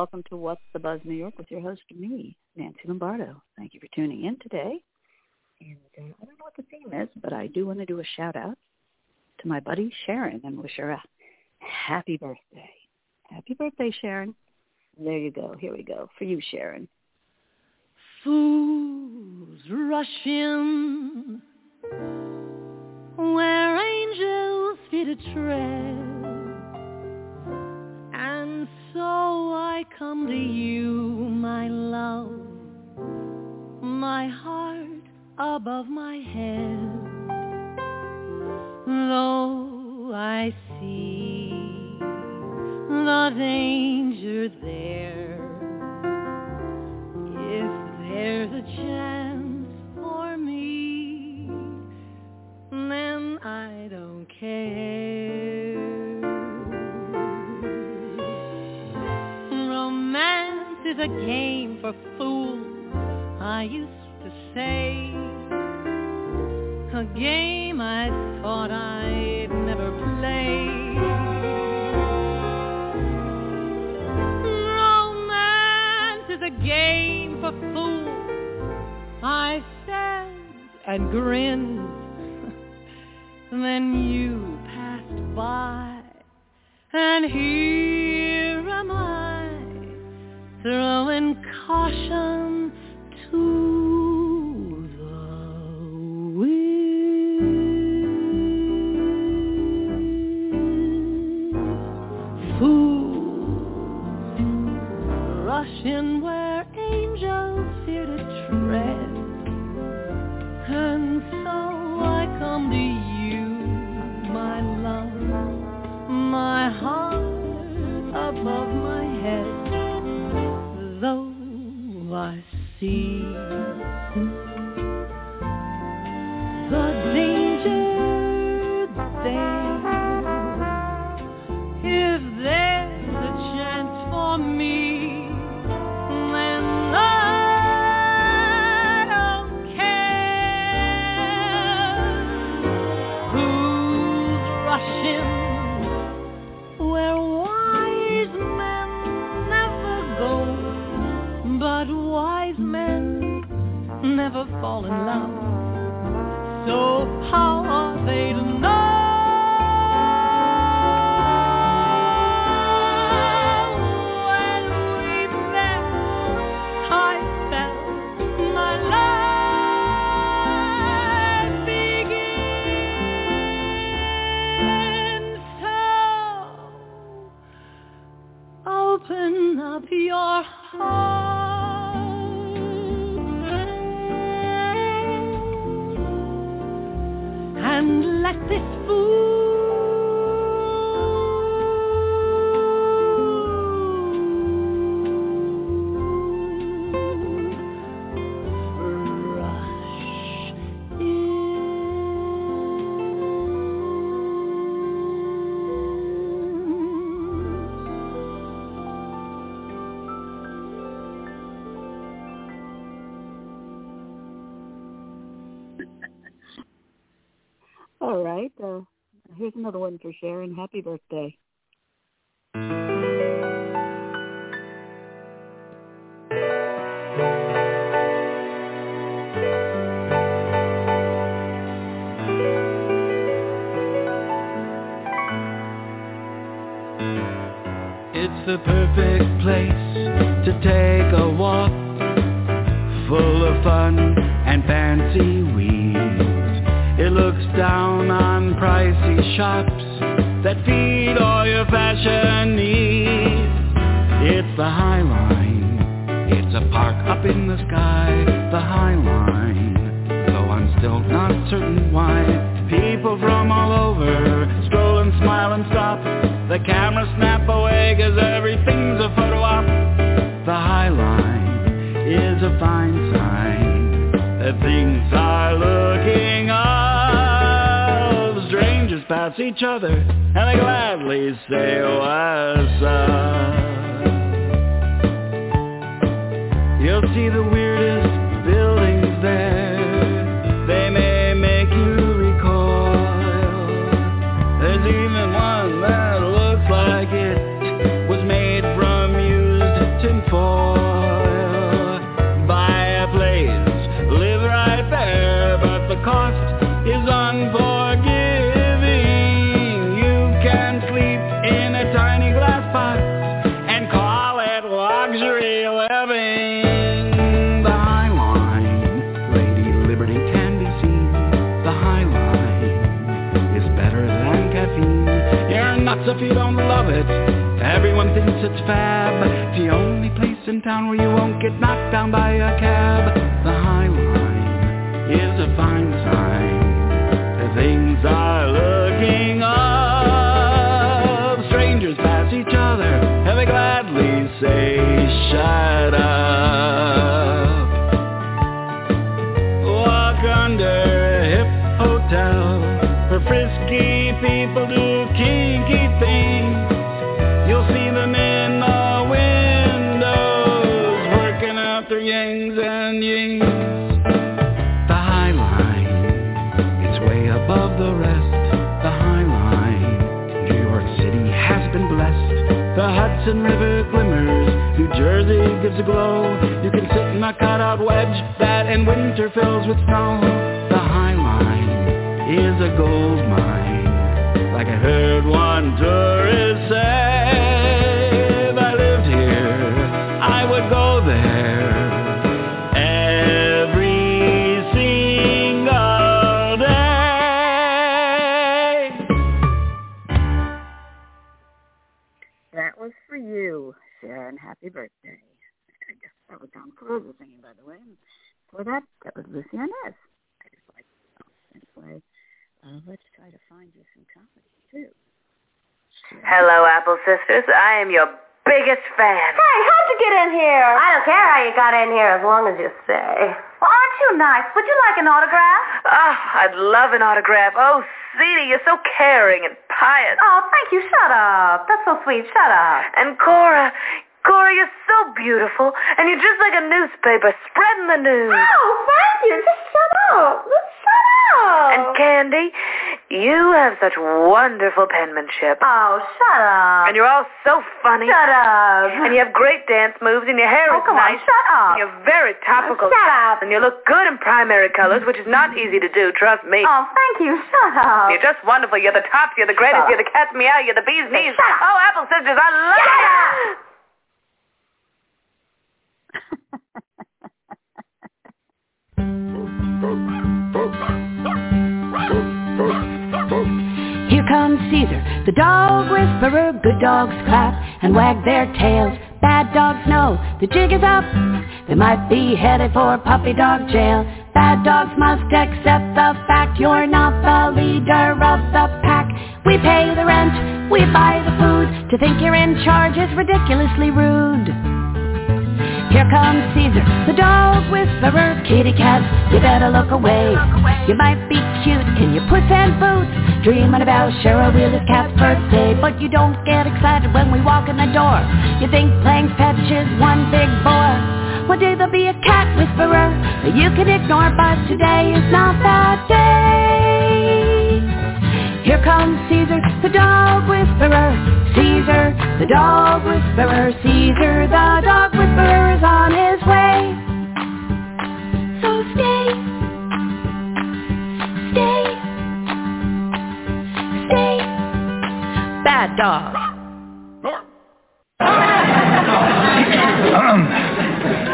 Welcome to What's the Buzz New York with your host, me, Nancy Lombardo. Thank you for tuning in today. And uh, I don't know what the theme is, but I do want to do a shout out to my buddy Sharon and wish her a happy birthday. Happy birthday, Sharon. There you go. Here we go. For you, Sharon. Fools rush in where angels feet a tread. And so I come to you, my love, my heart above my head. Though I see the danger there, if there's a chance for me, then I don't care. Is a game for fools, I used to say. A game I thought I'd never play. Romance is a game for fools, I said and grinned. then you passed by, and I, through see for Sharon. Happy birthday. Shops That feed all your fashion pass each other and they gladly say what's up. You'll see the you don't love it. Everyone thinks it's fab. The only place in town where you won't get knocked down by a cab. Hudson River glimmers, New Jersey gives a glow. You can sit in a cutout wedge that in winter fills with snow. The High Line is a gold mine, like I heard one I am your biggest fan. Hey, how'd you get in here? I don't care how you got in here as long as you say. Well, aren't you nice? Would you like an autograph? Oh, I'd love an autograph. Oh, Celie, you're so caring and pious. Oh, thank you. Shut up. That's so sweet. Shut up. And Cora, Cora, you're so beautiful. And you're just like a newspaper spreading the news. Oh, thank you. Just shut up. Just shut up. And Candy, you have such wonderful penmanship. Oh, shut up. And you're all so funny. Shut up. And you have great dance moves, and your hair Oh, is come nice. on. Shut up. And you're very topical. Oh, shut up. And you look good in primary colors, which is not easy to do, trust me. Oh, thank you. Shut up. You're just wonderful. You're the top. You're the greatest. You're the cat's meow. You're the bee's knees. shut up. Oh, Apple Sisters, I love Shut you. up. Comes Caesar, the dog whisperer. Good dogs clap and wag their tails. Bad dogs know the jig is up. They might be headed for puppy dog jail. Bad dogs must accept the fact you're not the leader of the pack. We pay the rent, we buy the food. To think you're in charge is ridiculously rude. Here comes Caesar, the dog whisperer, kitty cat, you better look away. You might be cute in your puss and boots, dreaming about Cheryl Wheeler's cat's birthday, but you don't get excited when we walk in the door. You think playing fetch is one big bore. One day there'll be a cat whisperer that you can ignore, but today is not that day. Here comes Caesar, the dog whisperer. Caesar, the dog whisperer. Caesar, the dog whisperer is on his way. So stay, stay, stay. Bad dog. Um,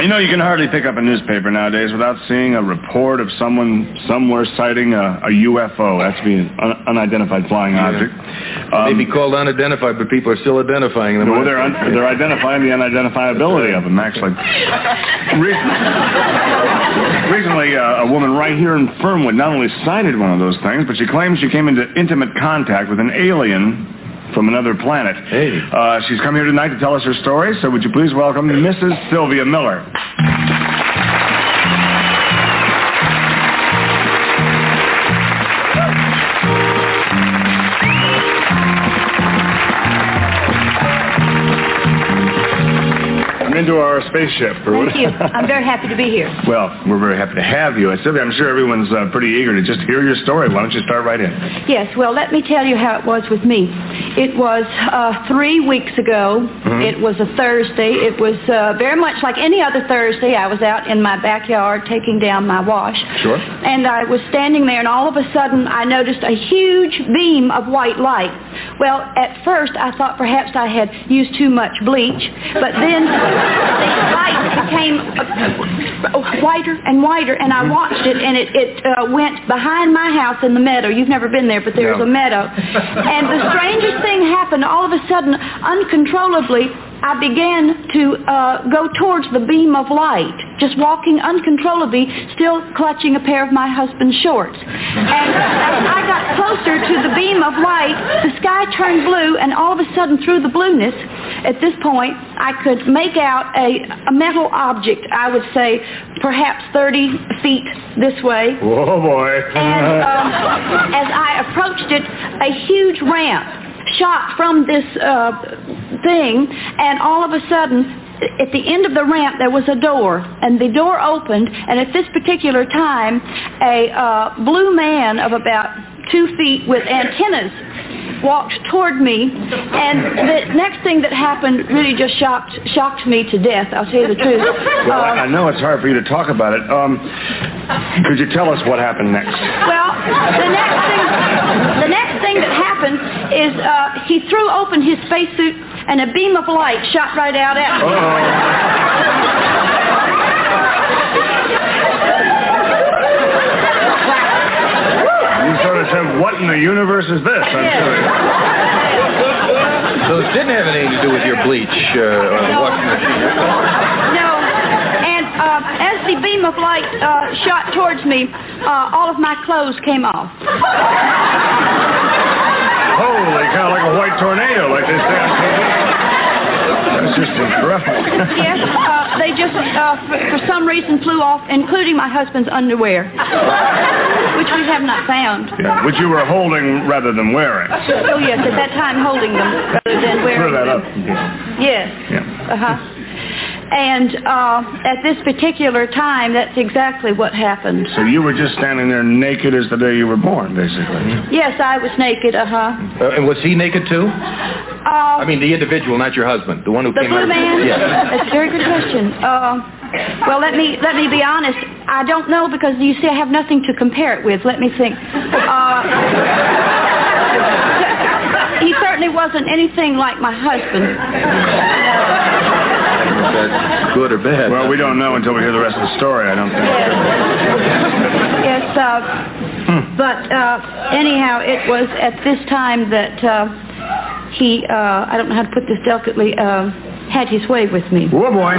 you know, you can hardly pick up a newspaper nowadays without seeing a report of someone somewhere sighting a, a UFO. That's to be an un- unidentified flying object. They Um, may be called unidentified, but people are still identifying them. no, they're, un- they're identifying the unidentifiability of them, actually. Re- Recently, uh, a woman right here in Fernwood not only sighted one of those things, but she claims she came into intimate contact with an alien from another planet. Hey. Uh, she's come here tonight to tell us her story, so would you please welcome Mrs. Sylvia Miller. Into our spaceship. or Thank you. I'm very happy to be here. Well, we're very happy to have you. Uh, Sylvia, I'm sure everyone's uh, pretty eager to just hear your story. Why don't you start right in? Yes, well, let me tell you how it was with me. It was uh, three weeks ago. It was a Thursday. It was uh, very much like any other Thursday. I was out in my backyard taking down my wash. Sure. And I was standing there, and all of a sudden, I noticed a huge beam of white light. Well, at first, I thought perhaps I had used too much bleach, but then the light became uh, whiter and whiter, and I watched it, and it, it uh, went behind my house in the meadow. You've never been there, but there's No. a meadow. And the strangest thing happened. All of a sudden, uncontrollably, I began to uh, go towards the beam of light, just walking uncontrollably, still clutching a pair of my husband's shorts. And as I got closer to the beam of light, the sky turned blue, and all of a sudden, through the blueness, at this point, I could make out a, a metal object, I would say perhaps 30 feet this way. Whoa, boy. And um, as I approached it, a huge ramp shot from this uh, thing, and all of a sudden, at the end of the ramp, there was a door, and the door opened, and at this particular time, a uh, blue man of about two feet with antennas walked toward me, and the next thing that happened really just shocked shocked me to death. I'll tell you the truth. well, I, I know it's hard for you to talk about it. Um, could you tell us what happened next? Well, the next thing, next thing that happened is uh, he threw open his spacesuit and a beam of light shot right out at me. You sort of said, what in the universe is this? I'm Yes. sorry. So it didn't have anything to do with your bleach uh, or washing machine. No. And uh, as the beam of light uh, shot towards me, uh, all of my clothes came off. Holy cow, like a white tornado, like say TV. That's just incredible. Yes, uh, they just, uh, for, for some reason, flew off, including my husband's underwear, which we have not found. Yeah, which you were holding rather than wearing. Oh yes, at that time holding them rather than Clear wearing that them. up. Yes. Yeah. Uh-huh. And uh, at this particular time, that's exactly what happened. So you were just standing there naked as the day you were born, basically. Yes, I was naked, uh-huh. Uh, and was he naked too? Uh, I mean, the individual, not your husband, the one who the came out. blue of- man? Yes. That's a very good question. Uh, well, let me let me be honest. I don't know because you see, I have nothing to compare it with. Let me think. Uh, he certainly wasn't anything like my husband. That's good or bad. Well, we don't know until we hear the rest of the story, I don't think. Yes, uh, but uh, anyhow, it was at this time that uh, he, uh, I don't know how to put this delicately, uh, had his way with me. Whoa, boy.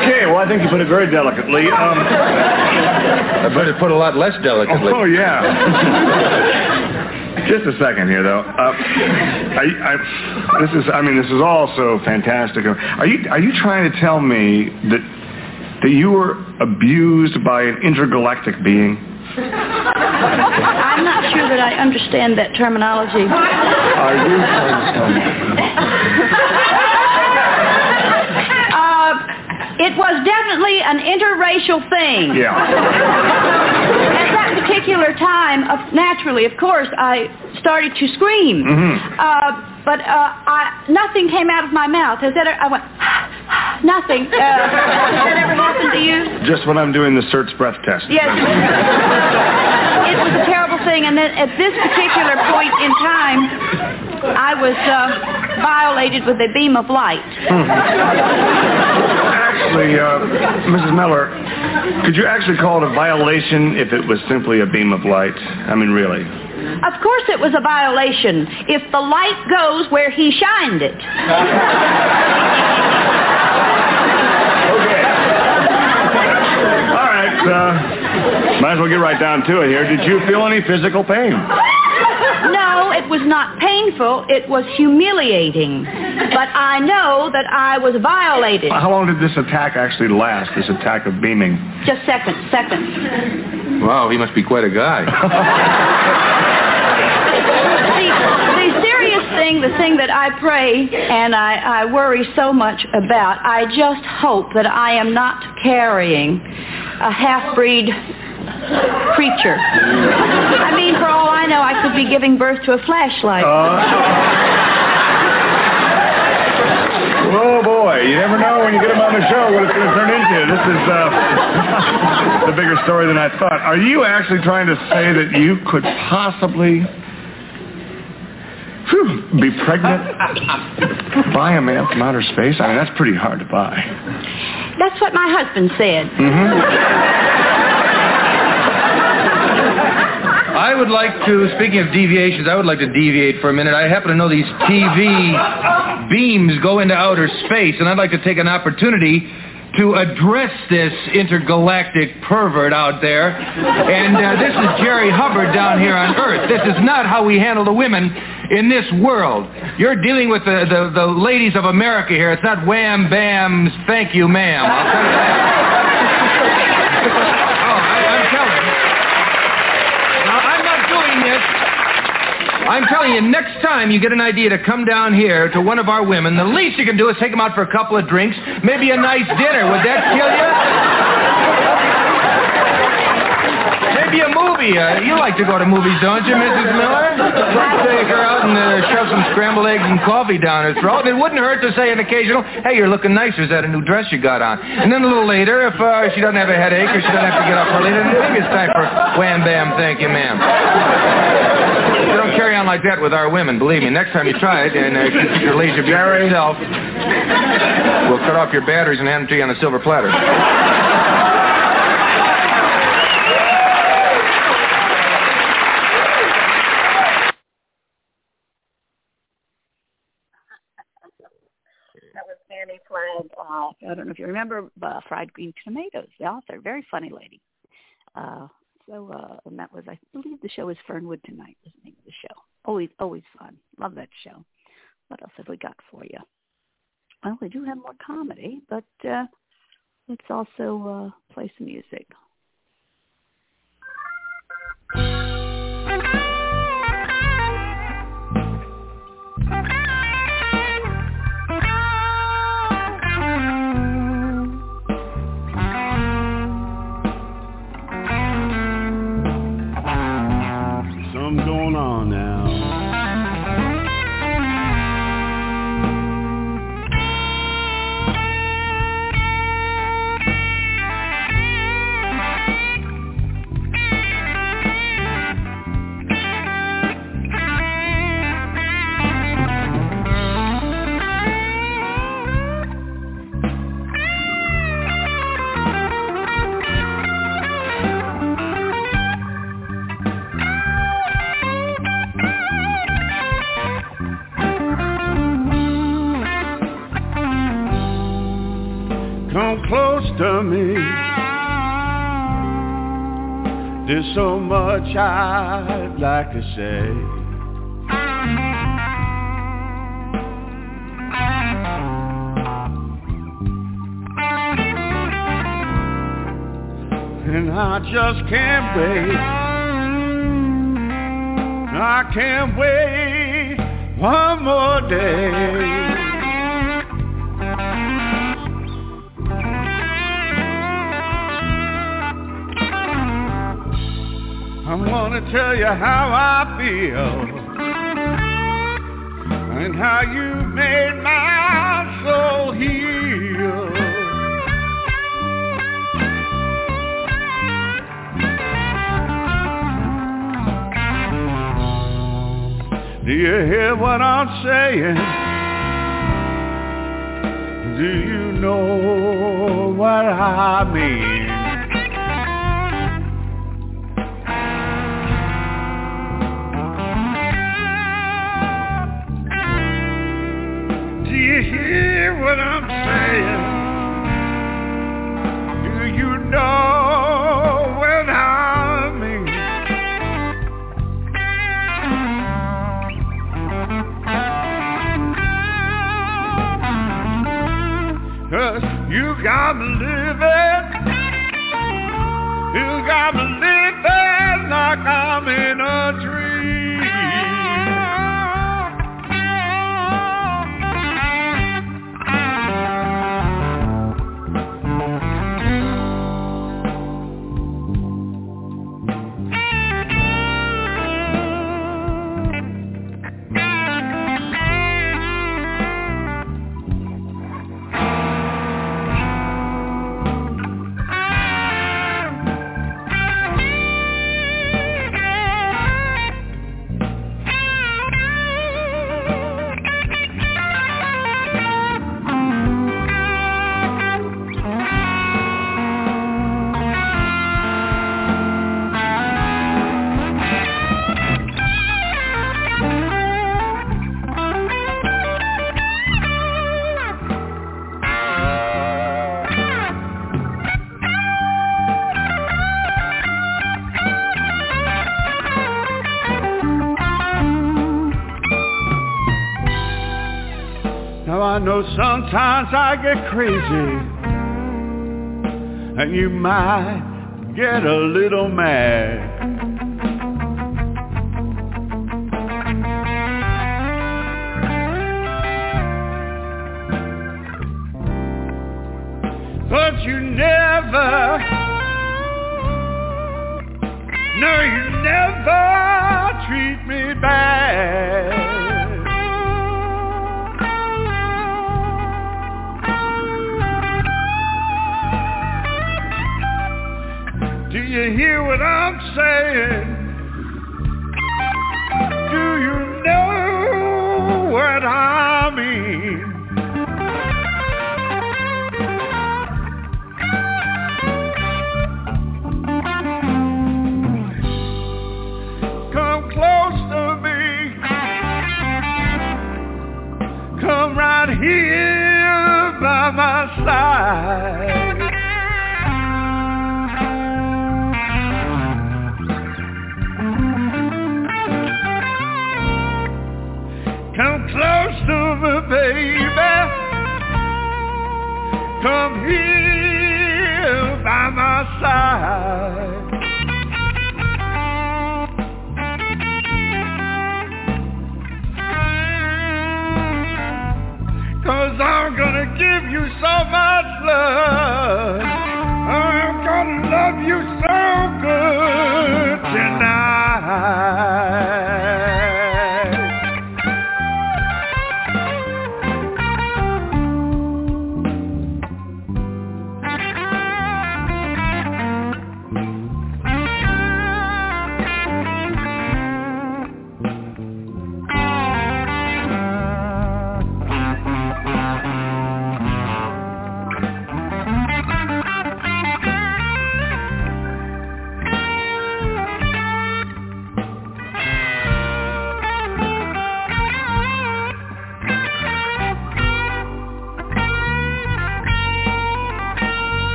Okay, well, I think you put it very delicately. Um, I better put a lot less delicately. oh, yeah. Just a second here, though. Uh, I, I, this is, I mean, this is all so fantastic. Are you, are you trying to tell me that, that you were abused by an intergalactic being? I'm not sure that I understand that terminology. Are you trying to tell me? Uh, it was definitely an interracial thing. Yeah. Particular time, of, naturally, of course, I started to scream. Mhm. Uh, but uh, I, nothing came out of my mouth. Has that? I went nothing. Uh, has that ever happened to you? Just when I'm doing the Certs breath test. Yes. it was a terrible thing, and then at this particular point in time, I was uh, violated with a beam of light. Actually, uh, Mrs. Miller, could you actually call it a violation if it was simply a beam of light? I mean, really. Of course, it was a violation if the light goes where he shined it. Okay. All right, uh, might as well get right down to it here. Did you feel any physical pain? No, it was not painful. It was humiliating. But I know that I was violated. How long did this attack actually last, this attack of beaming? Just seconds, seconds. Wow, he must be quite a guy. The, the serious thing, the thing that I pray and I, I worry so much about, I just hope that I am not carrying a half-breed creature. I mean, for all I know, I could be giving birth to a flashlight. Oh boy, you never know when you get him on the show what it's going to turn into. This is uh, a bigger story than I thought. Are you actually trying to say that you could possibly whew, be pregnant by a man from outer space? I mean, that's pretty hard to buy. That's what my husband said. I would like to, speaking of deviations, I would like to deviate for a minute. I happen to know these TV beams go into outer space, and I'd like to take an opportunity to address this intergalactic pervert out there. And uh, this is Jerry Hubbard down here on Earth. This is not how we handle the women in this world. You're dealing with the, the, the ladies of America here. It's not wham, bam, thank you, ma'am. I'll tell you that. Oh, I, I'm telling. Now, I'm not doing this. I'm telling you, next time you get an idea to come down here to one of our women, the least you can do is take them out for a couple of drinks, maybe a nice dinner. Would that kill you? Maybe a movie. Uh, you like to go to movies, don't you, Mrs. Miller? Take her out and uh, shove some scrambled eggs and coffee down her throat. It wouldn't hurt to say an occasional, hey, you're looking nicer. Is that a new dress you got on? And then a little later, if uh, she doesn't have a headache or she doesn't have to get up early, then maybe it's time for wham, bam, thank you, ma'am. You don't carry on like that with our women. Believe me, next time you try it, and uh, you keep your laser beam to yourself, we'll cut off your batteries and hand them to you on a silver platter. That was Fannie Flagg. Uh, I don't know if you remember uh, Fried Green Tomatoes, the author. Very funny lady. Uh, so, uh, and that was, I believe the show is Fernwood 2 Night, was the name of the show. Always, always fun. Love that show. What else have we got for you? Well, we do have more comedy, but uh, let's also uh, play some music. So much I'd like to say. And I just can't wait. I can't wait one more day. how I feel and how you made my soul heal. Do you hear what I'm saying? Do you know what I mean? job living. Sometimes I get crazy and you might get a little mad. hear what I'm saying.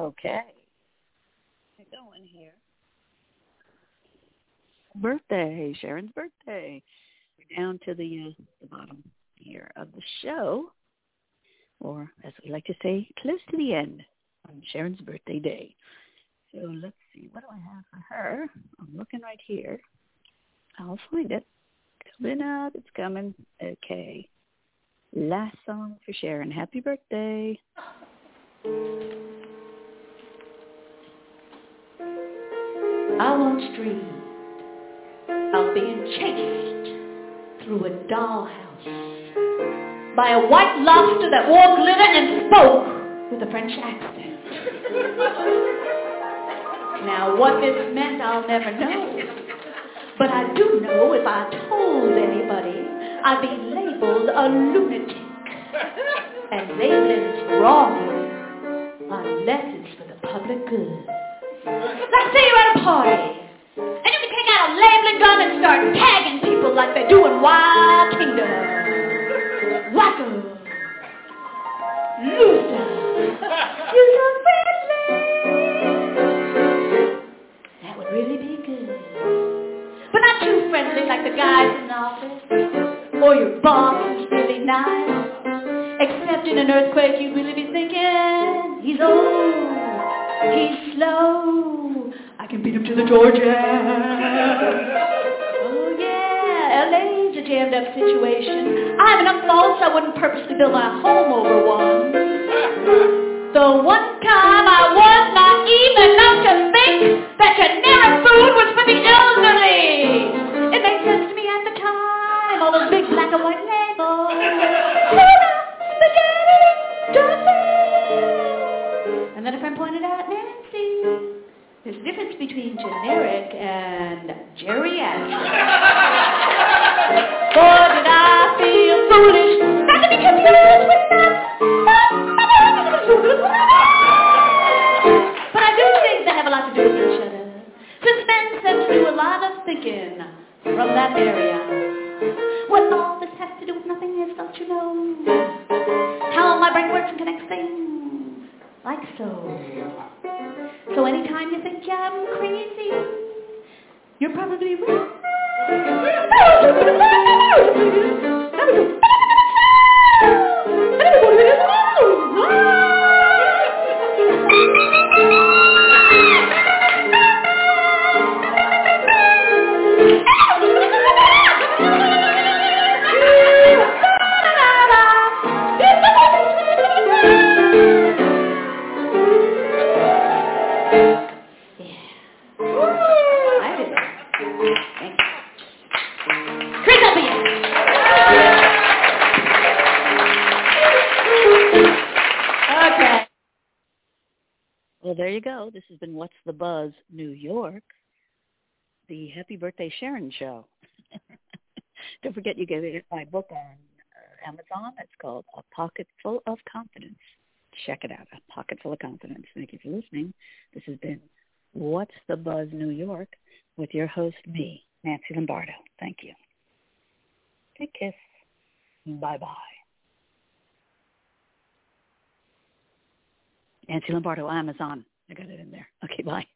Okay. Get going here. Birthday, Sharon's birthday. We're down to the, uh, the bottom here of the show, or as we like to say, close to the end on Sharon's birthday day. So let's see, what do I have for her? I'm looking right here. I'll find it. Coming up, it's coming. Okay. Last song for Sharon. Happy birthday. I once dreamed of being chased through a dollhouse by a white lobster that wore glitter and spoke with a French accent. now, what this meant, I'll never know. But I do know if I told anybody, I'd be labeled a lunatic. And labeling's wrong unless it's for the public good. Let's say you're at a party, and you can take out a labeling gun and start tagging people like they do in Wild Kingdom. Wacko. Loser. You're so friendly. That would really be good. But not too friendly like the guys in the office. Or your boss who's really nice. Except in an earthquake you'd really be thinking, he's old. He's Georgia. Oh yeah, LA's a jammed up situation. I have enough faults I wouldn't purposely build my home over you're probably I there you go. This has been What's the Buzz New York, the Happy Birthday Sharon show. Don't forget you can get my book on uh, Amazon. It's called A Pocket Full of Confidence. Check it out, A Pocket Full of Confidence. Thank you for listening. This has been What's the Buzz New York with your host, me, Nancy Lombardo. Thank you. Big kiss. Bye-bye. Nancy Lombardo, Amazon. I got it in there. Okay, bye.